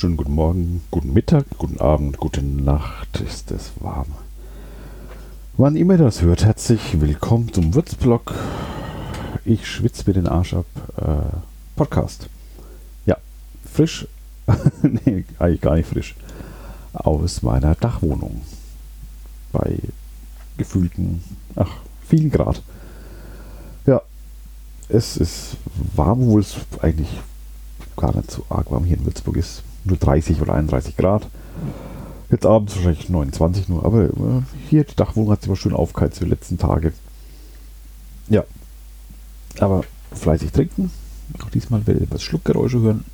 Wunderschönen guten Morgen, guten Mittag, guten Abend, gute Nacht. Ist es warm. Wann immer das hört, herzlich willkommen zum Würzblog. Ich schwitze mir den Arsch ab. Äh, Podcast. Ja, frisch. nee, eigentlich gar nicht frisch. Aus meiner Dachwohnung. Bei gefühlten, ach, vielen Grad. Ja, es ist warm, obwohl es eigentlich gar nicht so arg warm hier in Würzburg ist. Nur 30 oder 31 Grad. Jetzt abends wahrscheinlich 29 nur, aber äh, hier die Dachwohnung hat sich mal schön aufgeheizt die letzten Tage. Ja. Aber fleißig trinken. Auch diesmal werde ich etwas Schluckgeräusche hören.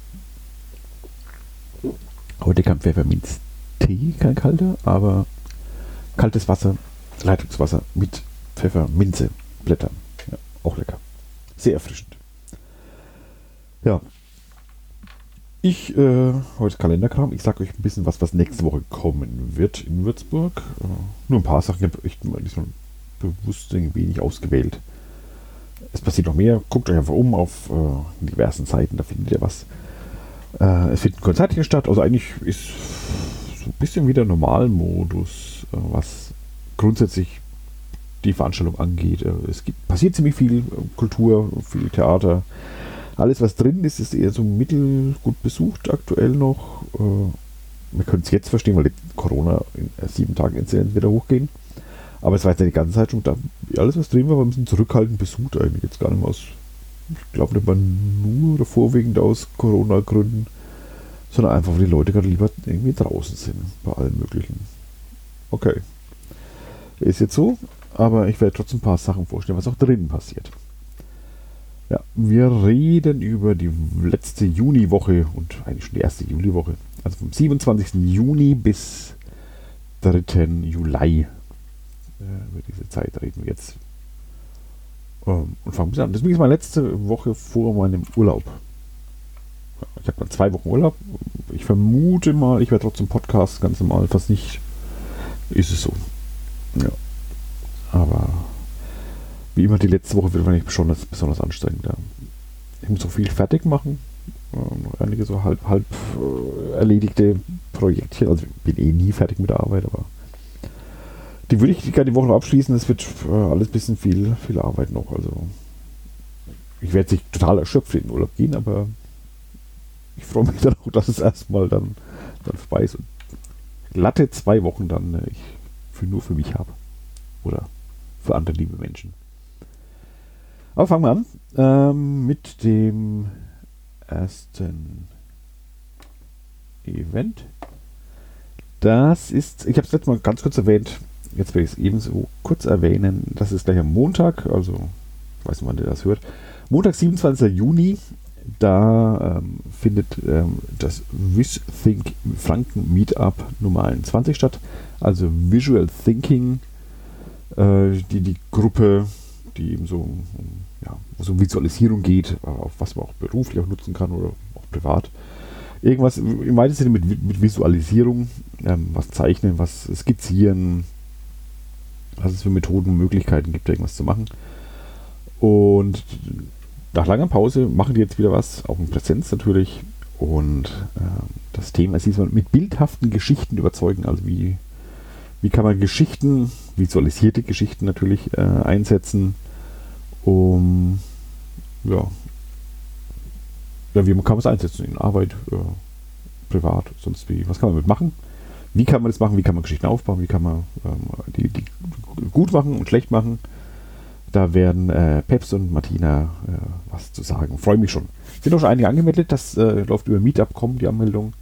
Heute kein Pfefferminz-Tee, kein kalter, aber kaltes Wasser, Leitungswasser mit Pfefferminze-Blättern. Ja, auch lecker. Sehr erfrischend. Ja, ich, äh, heute Kalenderkram, ich sage euch ein bisschen was, was nächste Woche kommen wird in Würzburg. Äh, nur ein paar Sachen, ich habe echt diesmal bewusst wenig ausgewählt. Es passiert noch mehr, guckt euch einfach um auf äh, diversen Seiten, da findet ihr was. Äh, es finden Konzerte statt, also eigentlich ist so ein bisschen wieder Normalmodus, äh, was grundsätzlich die Veranstaltung angeht. Äh, es gibt, passiert ziemlich viel Kultur, viel Theater, alles, was drin ist, ist eher so mittelgut besucht aktuell noch. Äh, wir können es jetzt verstehen, weil die Corona in äh, sieben Tagen Inzidenz wieder hochgehen. Aber es war jetzt ja die ganze Zeit schon da. Alles, was drin war, war ein bisschen zurückhaltend besucht eigentlich. Jetzt gar nicht mehr aus, ich glaube nicht mal nur oder vorwiegend aus Corona-Gründen, sondern einfach, weil die Leute gerade lieber irgendwie draußen sind, bei allen möglichen. Okay. Ist jetzt so, aber ich werde trotzdem ein paar Sachen vorstellen, was auch drinnen passiert. Ja, wir reden über die letzte Juniwoche und eigentlich schon die erste Juliwoche. Also vom 27. Juni bis 3. Juli. Äh, über diese Zeit reden wir jetzt. Ähm, und fangen wir an. Das ist meine letzte Woche vor meinem Urlaub. Ich habe dann zwei Wochen Urlaub. Ich vermute mal, ich werde trotzdem Podcast ganz normal. Fast nicht, ist es so. Ja. Aber wie immer die letzte Woche wird wahrscheinlich besonders, besonders anstrengend. Ja. Ich muss auch viel fertig machen. Ähm, einige so halb, halb äh, erledigte Projektchen. Also ich bin eh nie fertig mit der Arbeit, aber die würde ich gerne die Woche noch abschließen. Es wird äh, alles ein bisschen viel, viel Arbeit noch. Also ich werde nicht total erschöpft in den Urlaub gehen, aber ich freue mich dann auch, dass es erstmal dann, dann vorbei ist. Und glatte zwei Wochen dann äh, ich für, nur für mich habe. Oder für andere liebe Menschen. Aber fangen wir an ähm, mit dem ersten Event. Das ist, ich habe es letztes Mal ganz kurz erwähnt, jetzt werde ich es ebenso kurz erwähnen. Das ist gleich am Montag, also ich weiß nicht, wann ihr das hört. Montag, 27. Juni, da ähm, findet ähm, das WisThink Franken Meetup Nummer 21 statt. Also Visual Thinking, äh, die die Gruppe die eben so, ja, so Visualisierung geht, auf was man auch beruflich auch nutzen kann oder auch privat. Irgendwas im weitesten Sinne mit, mit Visualisierung, ähm, was zeichnen, was skizzieren, was es für Methoden und Möglichkeiten gibt, irgendwas zu machen. Und nach langer Pause machen die jetzt wieder was, auch in Präsenz natürlich. Und äh, das Thema ist diesmal mit bildhaften Geschichten überzeugen. Also wie, wie kann man Geschichten, visualisierte Geschichten natürlich äh, einsetzen, um ja, ja wie kann man es einsetzen in Arbeit, äh, privat, sonst wie, was kann man damit machen? Wie kann man das machen? Wie kann man Geschichten aufbauen? Wie kann man ähm, die, die, gut machen und schlecht machen? Da werden äh, Peps und Martina äh, was zu sagen. Freue mich schon. Sind auch schon einige angemeldet. Das äh, läuft über Meetup.com, die Anmeldung.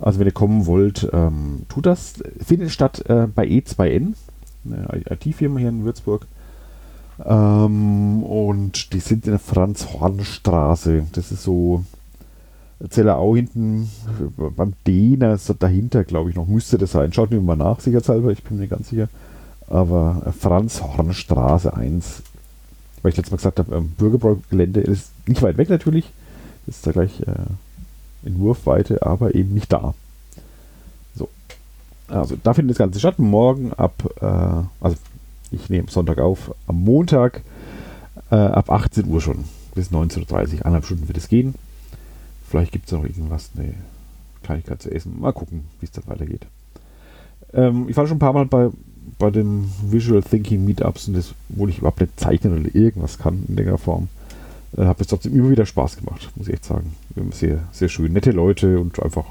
Also wenn ihr kommen wollt, ähm, tut das. Findet statt äh, bei E2N, eine IT-Firma hier in Würzburg. Ähm, und die sind in der Franz-Horn-Straße. Das ist so Zellerau hinten beim Dehner, so dahinter, glaube ich noch, müsste das sein. Schaut mir mal nach, sicherheitshalber, ich bin mir ganz sicher. Aber Franz-Horn-Straße 1, weil ich letztes Mal gesagt habe, Bürgerbräu-Gelände ist nicht weit weg natürlich. Ist da gleich äh, in Wurfweite, aber eben nicht da. So. Also da findet das Ganze statt. Morgen ab, äh, also ich nehme Sonntag auf, am Montag äh, ab 18 Uhr schon bis 19.30 Uhr, eineinhalb Stunden wird es gehen. vielleicht gibt es noch irgendwas, eine Kleinigkeit zu essen. Mal gucken, wie es dann weitergeht. Ähm, ich war schon ein paar Mal bei, bei dem Visual Thinking Meetups und das, wo ich überhaupt nicht zeichnen oder irgendwas kann in längerer Form, äh, hat es trotzdem immer wieder Spaß gemacht, muss ich echt sagen. Sehr, sehr schön. Nette Leute und einfach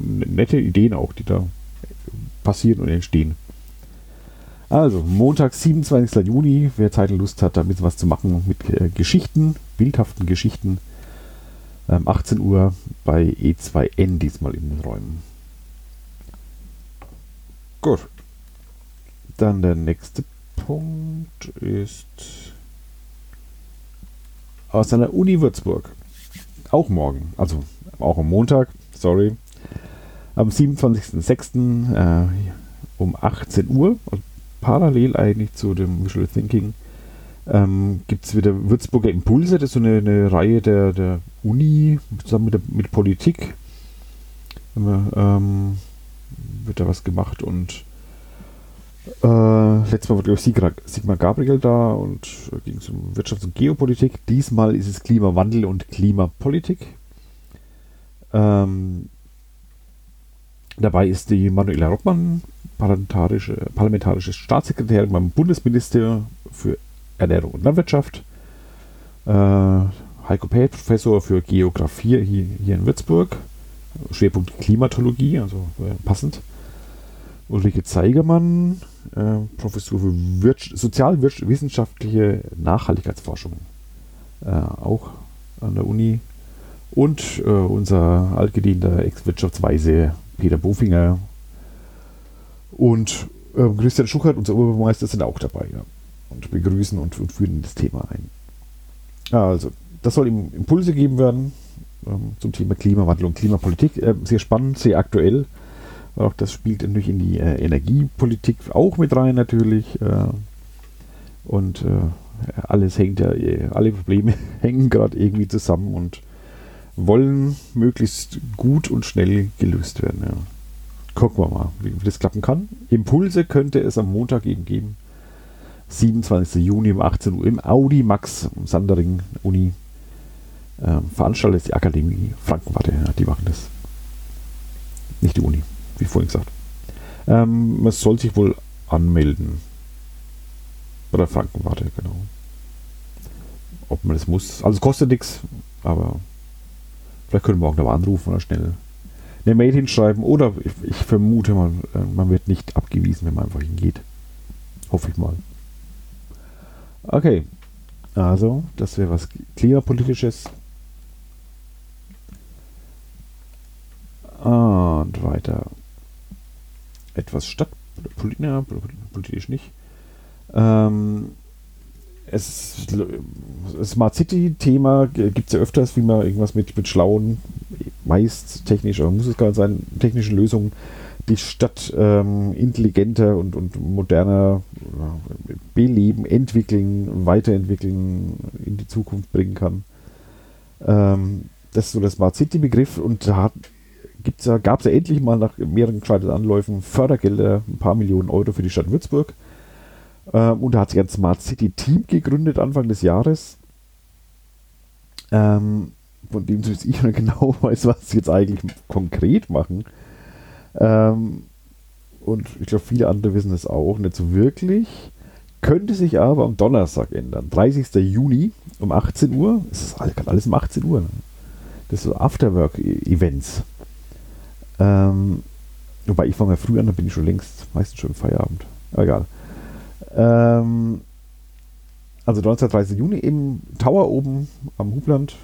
nette Ideen auch, die da passieren und entstehen. Also, Montag, 27. Juni, wer Zeit und Lust hat, da ein bisschen was zu machen mit äh, Geschichten, bildhaften Geschichten. Ähm, 18 Uhr bei E2N diesmal in den Räumen. Gut. Dann der nächste Punkt ist aus einer Uni Würzburg. Auch morgen, also auch am Montag, sorry. Am 27.06. Äh, um 18 Uhr, parallel eigentlich zu dem Visual Thinking, ähm, gibt es wieder Würzburger Impulse. Das ist so eine, eine Reihe der, der Uni zusammen mit, der, mit Politik. Ähm, wird da was gemacht und äh, letztes Mal war, glaube ich, Sigmar Gabriel da und ging es um Wirtschafts- und Geopolitik. Diesmal ist es Klimawandel und Klimapolitik. Ähm, dabei ist die Manuela Rottmann, parlamentarische, parlamentarische Staatssekretärin beim Bundesminister für Ernährung und Landwirtschaft. Äh, Heiko Päth, Professor für Geografie hier, hier in Würzburg. Schwerpunkt Klimatologie, also äh, passend. Ulrike Zeigermann, äh, Professor für sozialwissenschaftliche Nachhaltigkeitsforschung, äh, auch an der Uni. Und äh, unser altgedienter Ex-Wirtschaftsweise Peter Bofinger und äh, Christian Schuchert, unser Oberbürgermeister, sind auch dabei ja, und begrüßen und, und führen das Thema ein. Also, das soll ihm Impulse geben werden ähm, zum Thema Klimawandel und Klimapolitik. Äh, sehr spannend, sehr aktuell. Auch das spielt natürlich in die äh, Energiepolitik auch mit rein natürlich. Äh, und äh, alles hängt ja, äh, alle Probleme hängen gerade irgendwie zusammen und wollen möglichst gut und schnell gelöst werden. Ja. Gucken wir mal, wie, das klappen kann. Impulse könnte es am Montag eben geben. 27. Juni um 18 Uhr im Audi Max Sandering Uni. Ähm, veranstaltet ist die Akademie Frankenwarte. Ja, die machen das. Nicht die Uni wie vorhin gesagt. Ähm, man soll sich wohl anmelden. Bei der Frankenwarte, genau. Ob man das muss. Also kostet nichts, aber vielleicht können wir auch noch anrufen oder schnell eine Mail hinschreiben. Oder ich, vermute mal, äh, man wird nicht abgewiesen, wenn man einfach hingeht. Hoffe ich mal. Okay. Also, das wäre was Klimapolitisches. Und weiter etwas stadtpolitisch nicht. Ähm, es, Smart City-Thema gibt es ja öfters, wie man irgendwas mit, mit schlauen, meist technisch, aber muss es gar nicht sein, technischen Lösungen die Stadt ähm, intelligenter und, und moderner beleben, entwickeln, weiterentwickeln, in die Zukunft bringen kann. Ähm, das ist so der Smart City-Begriff und da gab es ja endlich mal nach mehreren gescheiterten Anläufen Fördergelder, ein paar Millionen Euro für die Stadt Würzburg. Ähm, und da hat sich ein Smart City Team gegründet Anfang des Jahres. Ähm, von dem zumindest ich nicht genau weiß, was sie jetzt eigentlich konkret machen. Ähm, und ich glaube, viele andere wissen es auch nicht so wirklich. Könnte sich aber am Donnerstag ändern. 30. Juni um 18 Uhr. Es ist alles um 18 Uhr. Ne? Das ist so Afterwork-Events. Ähm, wobei ich fange ja früh an, dann bin ich schon längst, meistens schon im Feierabend. Egal. Ähm, also 19. Juni im Tower oben am Hubland,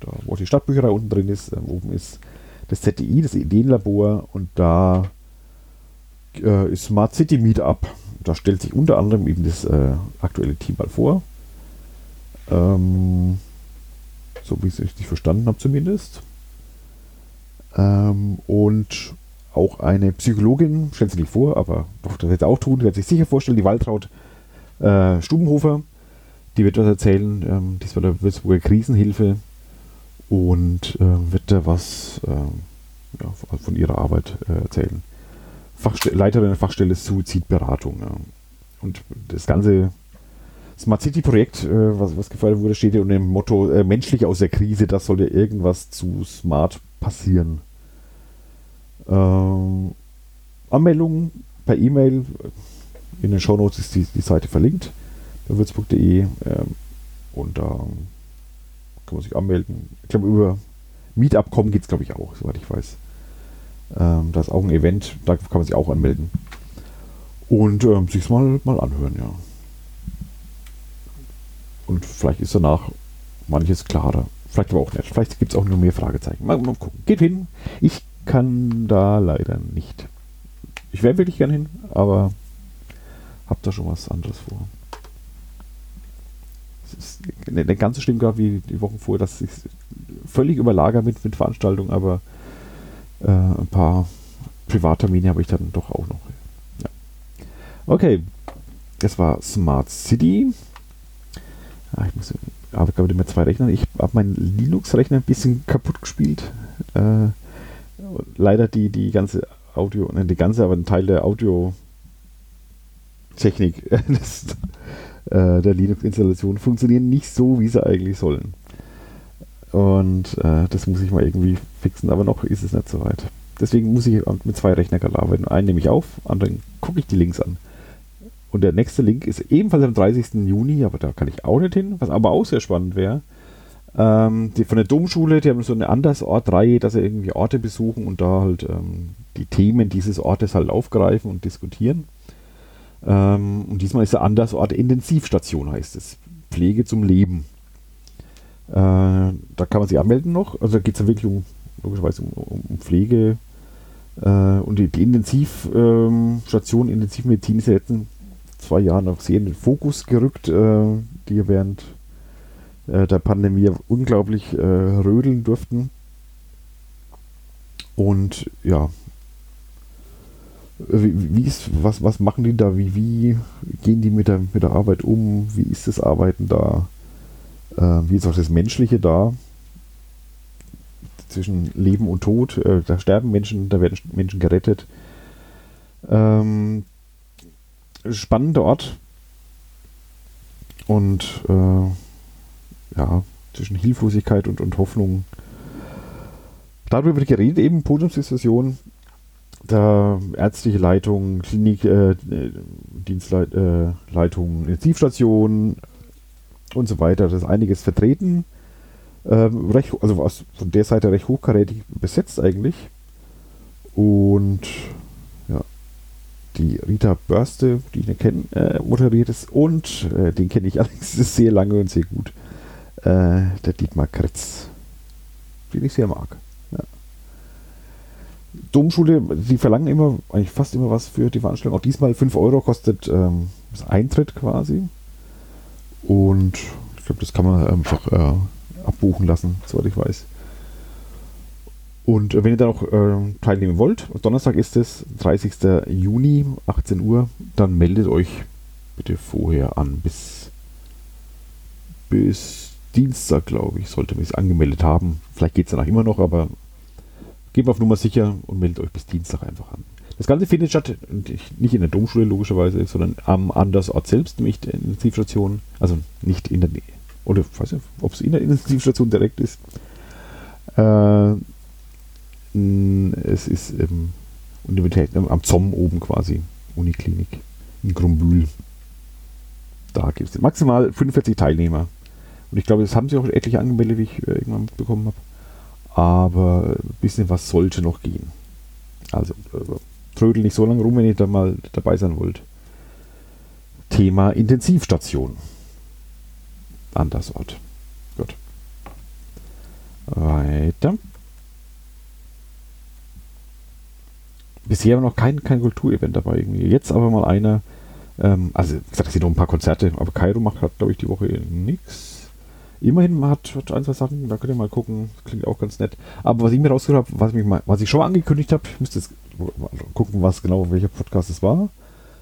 da wo die Stadtbücherei unten drin ist, ähm, oben ist das ZDI, das Ideenlabor und da äh, ist Smart City Meetup. Da stellt sich unter anderem eben das äh, aktuelle Team mal vor. Ähm, so wie ich es richtig verstanden habe zumindest. Ähm, und auch eine Psychologin, stellt sie nicht vor, aber doch, das wird sie auch tun, wird sich sicher vorstellen, die Waltraud äh, Stubenhofer, die wird was erzählen, ähm, dies war der Würzburger Krisenhilfe und äh, wird da was äh, ja, von ihrer Arbeit äh, erzählen. Fachste Leiterin der Fachstelle Suizidberatung. Ja. Und das Ganze Smart City Projekt, äh, was, was gefördert wurde, steht ja unter dem Motto äh, menschlich aus der Krise, das soll ja irgendwas zu smart passieren. Ähm, Anmeldung per E-Mail, in den Shownotes ist die, die Seite verlinkt, bei würzburg.de ähm, und da kann man sich anmelden. Ich glaube, über Meetup.com geht es, glaube ich, auch, soweit ich weiß. Ähm, da ist auch ein Event, da kann man sich auch anmelden. Und ähm, sich mal, mal anhören, ja. Und vielleicht ist danach manches klarer. Vielleicht aber auch nicht. Vielleicht gibt es auch nur mehr Fragezeichen. Mal, mal gucken. Geht hin. Ich kann da leider nicht. Ich wäre wirklich gern hin, aber hab da schon was anderes vor. Es ist eine, ganze Stimme gerade wie die Wochen vorher, dass ich völlig überlagert mit, mit Veranstaltungen, aber äh, ein paar Privattermine habe ich dann doch auch noch. Ja. Okay, das war Smart City. Ah, ich muss, aber gerade mit zwei Rechnern. Ich habe meinen Linux-Rechner ein bisschen kaputt gespielt. Äh, leider die, die ganze Audio, ne, die ganze, aber ein Teil der Audio-Technik äh, der Linux-Installation funktionieren nicht so, wie sie eigentlich sollen. Und äh, das muss ich mal irgendwie fixen, aber noch ist es nicht so weit. Deswegen muss ich mit zwei Rechnern gerade arbeiten. Einen nehme ich auf, anderen gucke ich die Links an. Und der nächste Link ist ebenfalls am 30. Juni, aber da kann ich auch nicht hin, was aber auch sehr spannend wäre. Ähm, die, von der Domschule, die haben so eine Andersortreihe, dass sie irgendwie Orte besuchen und da halt ähm, die Themen dieses Ortes halt aufgreifen und diskutieren. Ähm, und diesmal ist der Andersort Intensivstation, heißt es. Pflege zum Leben. Äh, da kann man sich anmelden noch. Also da geht es ja wirklich um, logischerweise um, um Pflege. Äh, und die, die Intensivstation, ähm, Intensivmedizin ist ja jetzt ein zwei Jahren auch sehr in den Fokus gerückt, äh, die während äh, der Pandemie unglaublich äh, rödeln durften. Und ja, wie, wie, ist, was, was machen die da? Wie, wie gehen die mit der, mit der Arbeit um? Wie ist das Arbeiten da? Äh, wie ist auch das Menschliche da? Zwischen Leben und Tod. Äh, da sterben Menschen, da werden Menschen gerettet. Ähm, spannender Ort. Und äh, ja, zwischen Hilflosigkeit und, und Hoffnung. Darüber wird geredet, eben Podiumsdiskussion, der ärztliche Leitung, Klinik, äh, Dienstleitung, äh, Intensivstation und so weiter. Das ist einiges vertreten. Ähm, recht, also was von der Seite recht hochkarätig besetzt eigentlich. Und die Rita Börste, die ich kenne, äh, moderiert ist. Und äh, den kenne ich allerdings sehr lange und sehr gut. Äh, der Dietmar Kretz, den ich sehr mag. Ja. Domschule, die verlangen immer, eigentlich fast immer was für die Veranstaltung. Auch diesmal 5 Euro kostet ähm, das Eintritt quasi. Und ich glaube, das kann man einfach äh, abbuchen lassen, soweit ich weiß. Und wenn ihr da noch äh, teilnehmen wollt, Donnerstag ist es, 30. Juni, 18 Uhr, dann meldet euch bitte vorher an. Bis, bis Dienstag, glaube ich, sollte man sich angemeldet haben. Vielleicht geht es danach immer noch, aber geht auf Nummer sicher und meldet euch bis Dienstag einfach an. Das Ganze findet statt, nicht in der Domschule logischerweise, sondern am Andersort selbst, nämlich der Intensivstation. Also nicht in der Nähe. Oder ich weiß nicht, ob es in der Intensivstation direkt ist. Äh, es ist ähm, am ZOM oben quasi, Uniklinik in Grumbühl. Da gibt es maximal 45 Teilnehmer. Und ich glaube, das haben sie auch etliche angemeldet, wie ich äh, irgendwann mitbekommen habe. Aber ein bisschen was sollte noch gehen. Also äh, trödel nicht so lange rum, wenn ihr da mal dabei sein wollt. Thema Intensivstation. Andersort. Gut. Weiter. bisher noch kein, kein Kulturevent dabei irgendwie. Jetzt aber mal einer. Ähm, also, wie gesagt, es sind noch ein paar Konzerte, aber Kairo macht, glaube ich, die Woche nichts. Immerhin hat, hat ein, zwei Sachen, da könnt ihr mal gucken, klingt auch ganz nett. Aber was ich mir rausgehört habe, was, mal, was ich schon angekündigt habe, ich müsste jetzt gucken, was genau, welcher Podcast es war.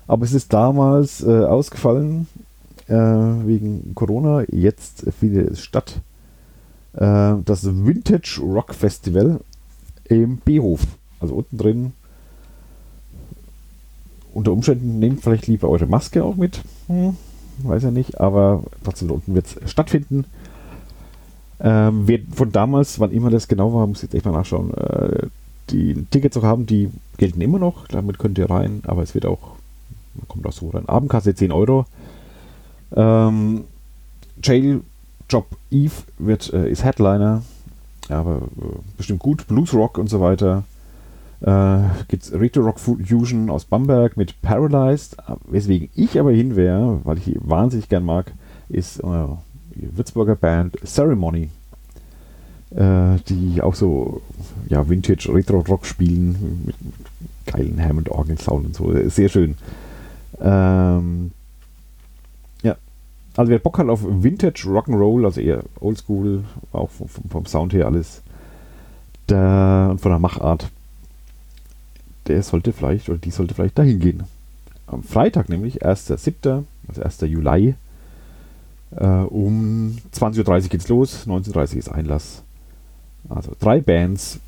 Aber es ist damals äh, ausgefallen äh, wegen Corona. Jetzt findet es statt. Äh, das Vintage Rock Festival im B-Hof. Also unten drin unter Umständen nehmt vielleicht lieber eure Maske auch mit. Hm. weiß ja nicht, aber trotzdem unten wird es stattfinden. Ähm, von damals, wann immer das genau war, muss ich jetzt echt mal nachschauen, äh, die Tickets noch haben, die gelten immer noch, damit könnt ihr rein, aber es wird auch, kommt auch so rein, Abendkasse 10 Euro. Ähm, Jail Job Eve wird, äh, ist Headliner, aber äh, bestimmt gut, Blues Rock und so weiter. Äh, Gibt es Retro Rock Fusion aus Bamberg mit Paralyzed, weswegen ich aber hin wäre, weil ich die wahnsinnig gern mag, ist äh, Würzburger Band Ceremony, äh, die auch so ja, Vintage Retro Rock spielen mit, mit geilen Hammond Orgel Sound und so. Sehr schön. Ähm, ja, also wer Bock hat auf Vintage Rock'n'Roll, also eher Oldschool, auch vom, vom, Sound her alles, da, und von der Machart, der sollte vielleicht oder die sollte vielleicht dahin gehen. Am Freitag nämlich, 1.7., also 1. Juli, äh, um 20.30 Uhr geht's los, 19.30 Uhr ist Einlass. Also drei Bands,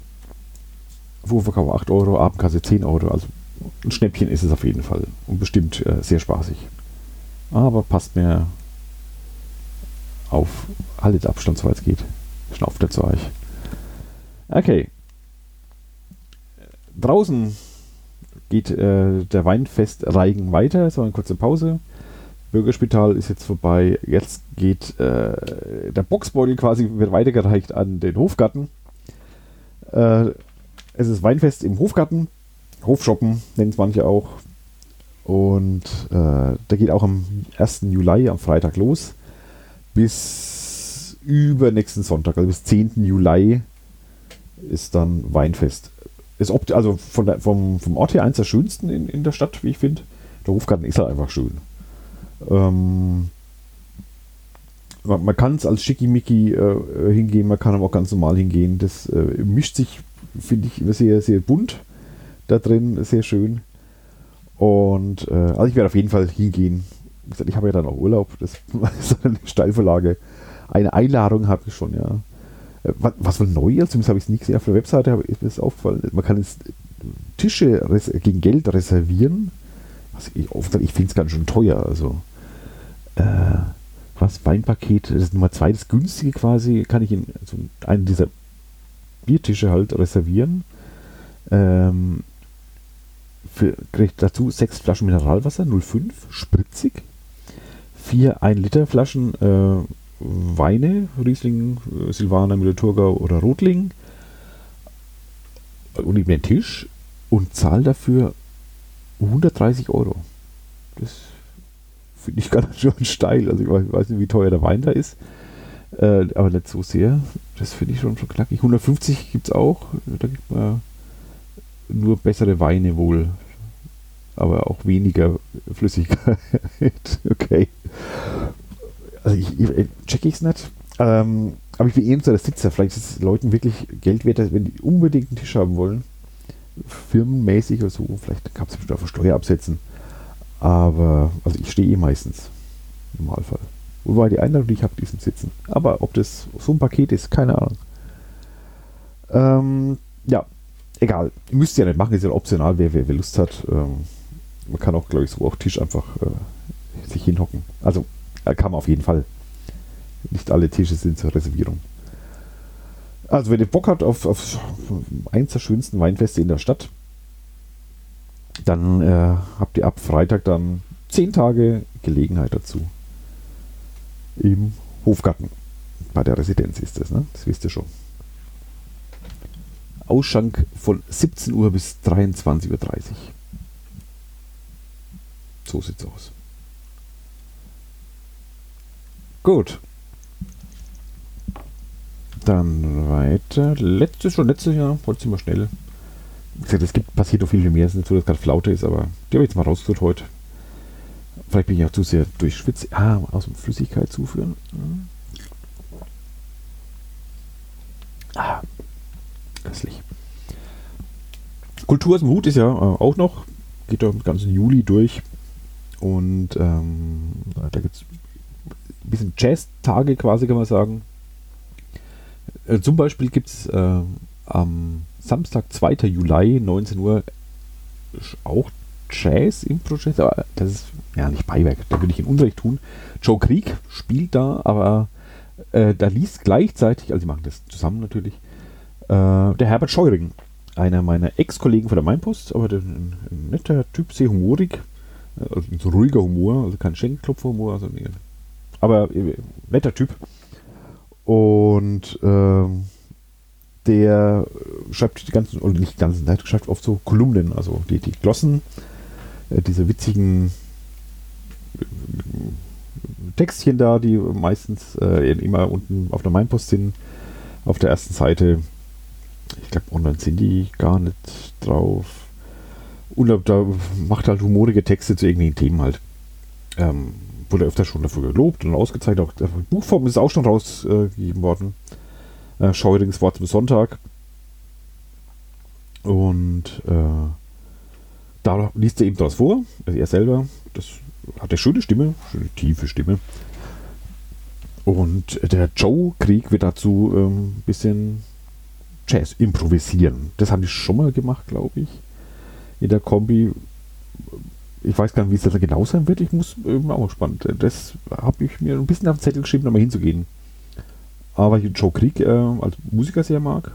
Vorverkauf 8 Euro, Abendkasse 10 Euro, also ein Schnäppchen ist es auf jeden Fall und bestimmt äh, sehr spaßig. Aber passt mir auf, haltet Abstand, soweit es geht. Schnauft er zu euch. Okay. Draußen geht äh, der Weinfestreigen weiter, so eine kurze Pause. Bürgerspital ist jetzt vorbei. Jetzt geht äh, der Boxbeutel quasi wird weitergereicht an den Hofgarten. Äh, es ist Weinfest im Hofgarten. Hofshoppen nennen es manche auch. Und äh, der geht auch am 1. Juli, am Freitag los. Bis übernächsten Sonntag, also bis 10. Juli ist dann Weinfest. Ist also von der, vom, vom Ort her eins der schönsten in, in der Stadt, wie ich finde. Der Hofgarten ist halt einfach schön. Ähm, man, man kann es als Schickimicki äh, hingehen, man kann aber auch ganz normal hingehen. Das äh, mischt sich, finde ich, sehr, sehr bunt da drin, sehr schön. Und äh, also ich werde auf jeden Fall hingehen. Ich habe ja dann auch Urlaub, das ist eine Steilvorlage. Eine Einladung habe ich schon, ja. Äh, was, wohl neu zumindest habe ich es nie gesehen auf der Webseite, aber ist mir das aufgefallen. Man kann jetzt Tische gegen Geld reservieren. Was ich, ich finde es ganz schön teuer. Also, äh, was? Weinpaket, das ist Nummer zwei, das günstige quasi, kann ich in also einen dieser Biertische halt reservieren. Ähm, für, kriegt dazu sechs Flaschen Mineralwasser, 05, spritzig. Vier 1 Liter Flaschen äh, Weine, Riesling, Silvaner, Müller-Thurgau oder Rotling. Und mir einen Tisch und zahle dafür 130 Euro. Das finde ich ganz schön steil. Also ich weiß nicht, wie teuer der Wein da ist. Äh, aber nicht so sehr. Das finde ich schon, schon knackig. 150 gibt es auch. Da gibt man nur bessere Weine wohl. Aber auch weniger Flüssigkeit. okay. Also ich, ich checke ich es nicht. Ähm, aber ich bin eher so der Sitzer. Vielleicht ist es Leuten wirklich Geld wert, wenn die unbedingt einen Tisch haben wollen firmenmäßig oder so, vielleicht gab es bestimmt auf Steuer absetzen. Aber, also ich stehe eh meistens. Im Normalfall. Wobei die Einladung, die ich habe, die ist Sitzen. Aber ob das so ein Paket ist, keine Ahnung. Ähm, ja, egal. Ihr müsst ja nicht machen, ist ja optional, wer, wer, wer Lust hat. Ähm, man kann auch, glaube ich, so auf Tisch einfach äh, sich hinhocken. Also äh, kann man auf jeden Fall. Nicht alle Tische sind zur Reservierung. Also, wenn ihr Bock habt auf, auf eins der schönsten Weinfeste in der Stadt, dann äh, habt ihr ab Freitag dann zehn Tage Gelegenheit dazu. Im Hofgarten. Bei der Residenz ist das, ne? Das wisst ihr schon. Ausschank von 17 Uhr bis 23.30 Uhr. So sieht's aus. Gut. Dann weiter. Letztes, schon letztes Jahr, heute sind wir schnell. Wie gesagt, es gibt, passiert noch viel mehr. Es ist nicht so, dass gerade Flaute ist, aber die habe ich jetzt mal rausgesucht heute. Vielleicht bin ich auch zu sehr durchschwitzt. Ah, aus dem Flüssigkeit zuführen. Ah, köstlich. Kultur aus dem Hut ist ja äh, auch noch. Geht doch den ganzen Juli durch. Und ähm, da gibt es ein bisschen Jazz-Tage quasi, kann man sagen. Äh, zum Beispiel gibt es äh, am Samstag, 2. Juli, 19 Uhr, auch Jazz Impro Jazz, aber das ist ja nicht Beiwerk, da würde ich ihn Unrecht tun. Joe Krieg spielt da, aber äh, da liest gleichzeitig, also sie machen das zusammen natürlich, äh, der Herbert Scheuring, einer meiner Ex-Kollegen von der Mainpost, aber der, ein, ein, netter Typ, sehr humorig, also so ruhiger Humor, also kein Schenkelklopfer-Humor, also aber äh, netter Typ. Und ähm, der schreibt die ganzen, oder nicht die ganzen Zeit, schreibt oft so Kolumnen, also die, die Glossen, äh, diese witzigen äh, Textchen da, die meistens äh, immer unten auf der Mainpost sind, auf der ersten Seite. Ich glaube, online sind die gar nicht drauf. Und da macht halt humorige Texte zu irgendwelchen Themen halt. Ähm, wurde öfter schon dafür gelobt und ausgezeichnet. Auch die Buchform ist auch schon rausgegeben worden. Äh, Scheurings Wort zum Sonntag. Und äh, da liest er eben das vor, also er selber. Das hat eine schöne Stimme, schöne tiefe Stimme. Und der Joe Krieg wird dazu ein ähm, bisschen Jazz improvisieren. Das habe ich schon mal gemacht, glaube ich. In der Kombi. Ich weiß gar nicht, wie es da genau sein wird. Ich muss ähm, auch gespannt. Das habe ich mir ein bisschen auf den Zettel geschrieben, da mal hinzugehen. Aber ich Joe Krieg äh, als Musiker sehr mag.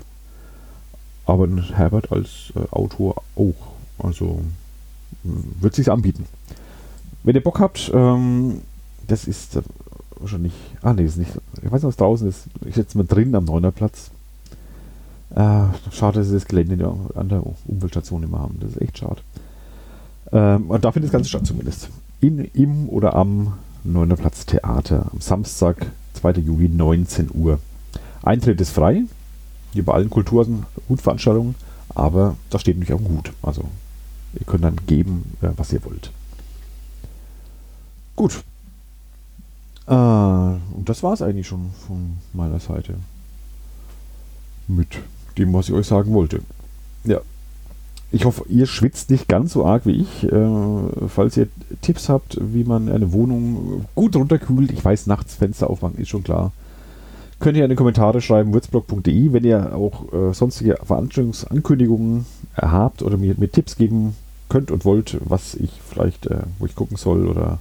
Aber Herbert als äh, Autor auch. Also wird sich anbieten. Wenn ihr Bock habt, ähm, das ist äh, wahrscheinlich. Ah, nee, ist nicht. Ich weiß nicht, was draußen ist. Ich setze mal drin am Neunerplatz. Äh, schade, dass sie das Gelände an der Umweltstation immer haben. Das ist echt schade. Ähm, und da findet das Ganze statt zumindest. In, im oder am Neunerplatz Theater. Am Samstag, 2. Juli, 19 Uhr. Eintritt ist frei. Wie bei allen Kulturen, Hutveranstaltungen. Aber da steht natürlich auch Hut. Also ihr könnt dann geben, äh, was ihr wollt. Gut. Äh, und das war es eigentlich schon von meiner Seite. Mit dem, was ich euch sagen wollte. Ja. Ich hoffe, ihr schwitzt nicht ganz so arg wie ich. Äh, falls ihr Tipps habt, wie man eine Wohnung gut runterkühlt, ich weiß, nachts Fenster aufmachen ist schon klar. Könnt ihr in die Kommentare schreiben, würzblog.de, wenn ihr auch äh, sonstige Veranstaltungsankündigungen habt oder mir, mir Tipps geben könnt und wollt, was ich vielleicht, äh, wo ich gucken soll oder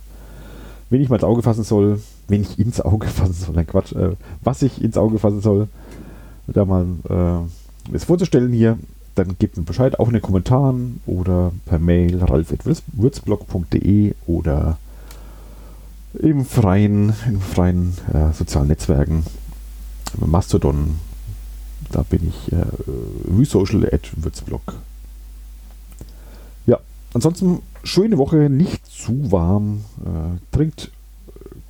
wen ich mal ins Auge fassen soll, wen ich ins Auge fassen soll, nein Quatsch, äh, was ich ins Auge fassen soll, da mal äh, es vorzustellen hier, dann gebt mir Bescheid, auch in den Kommentaren oder per Mail ralf.würzblog.de oder im freien, in freien äh, sozialen Netzwerken, Mastodon, da bin ich äh, vsocial at würzblog. Ja, ansonsten schöne Woche, nicht zu warm, äh, trinkt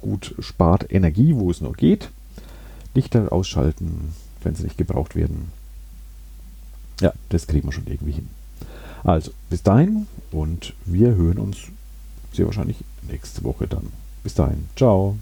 gut, spart Energie, wo es nur geht. Lichter ausschalten, wenn sie nicht gebraucht werden. Ja, das kriegen wir schon irgendwie hin. Also, bis dahin und wir hören uns sehr wahrscheinlich nächste Woche dann. Bis dahin, ciao.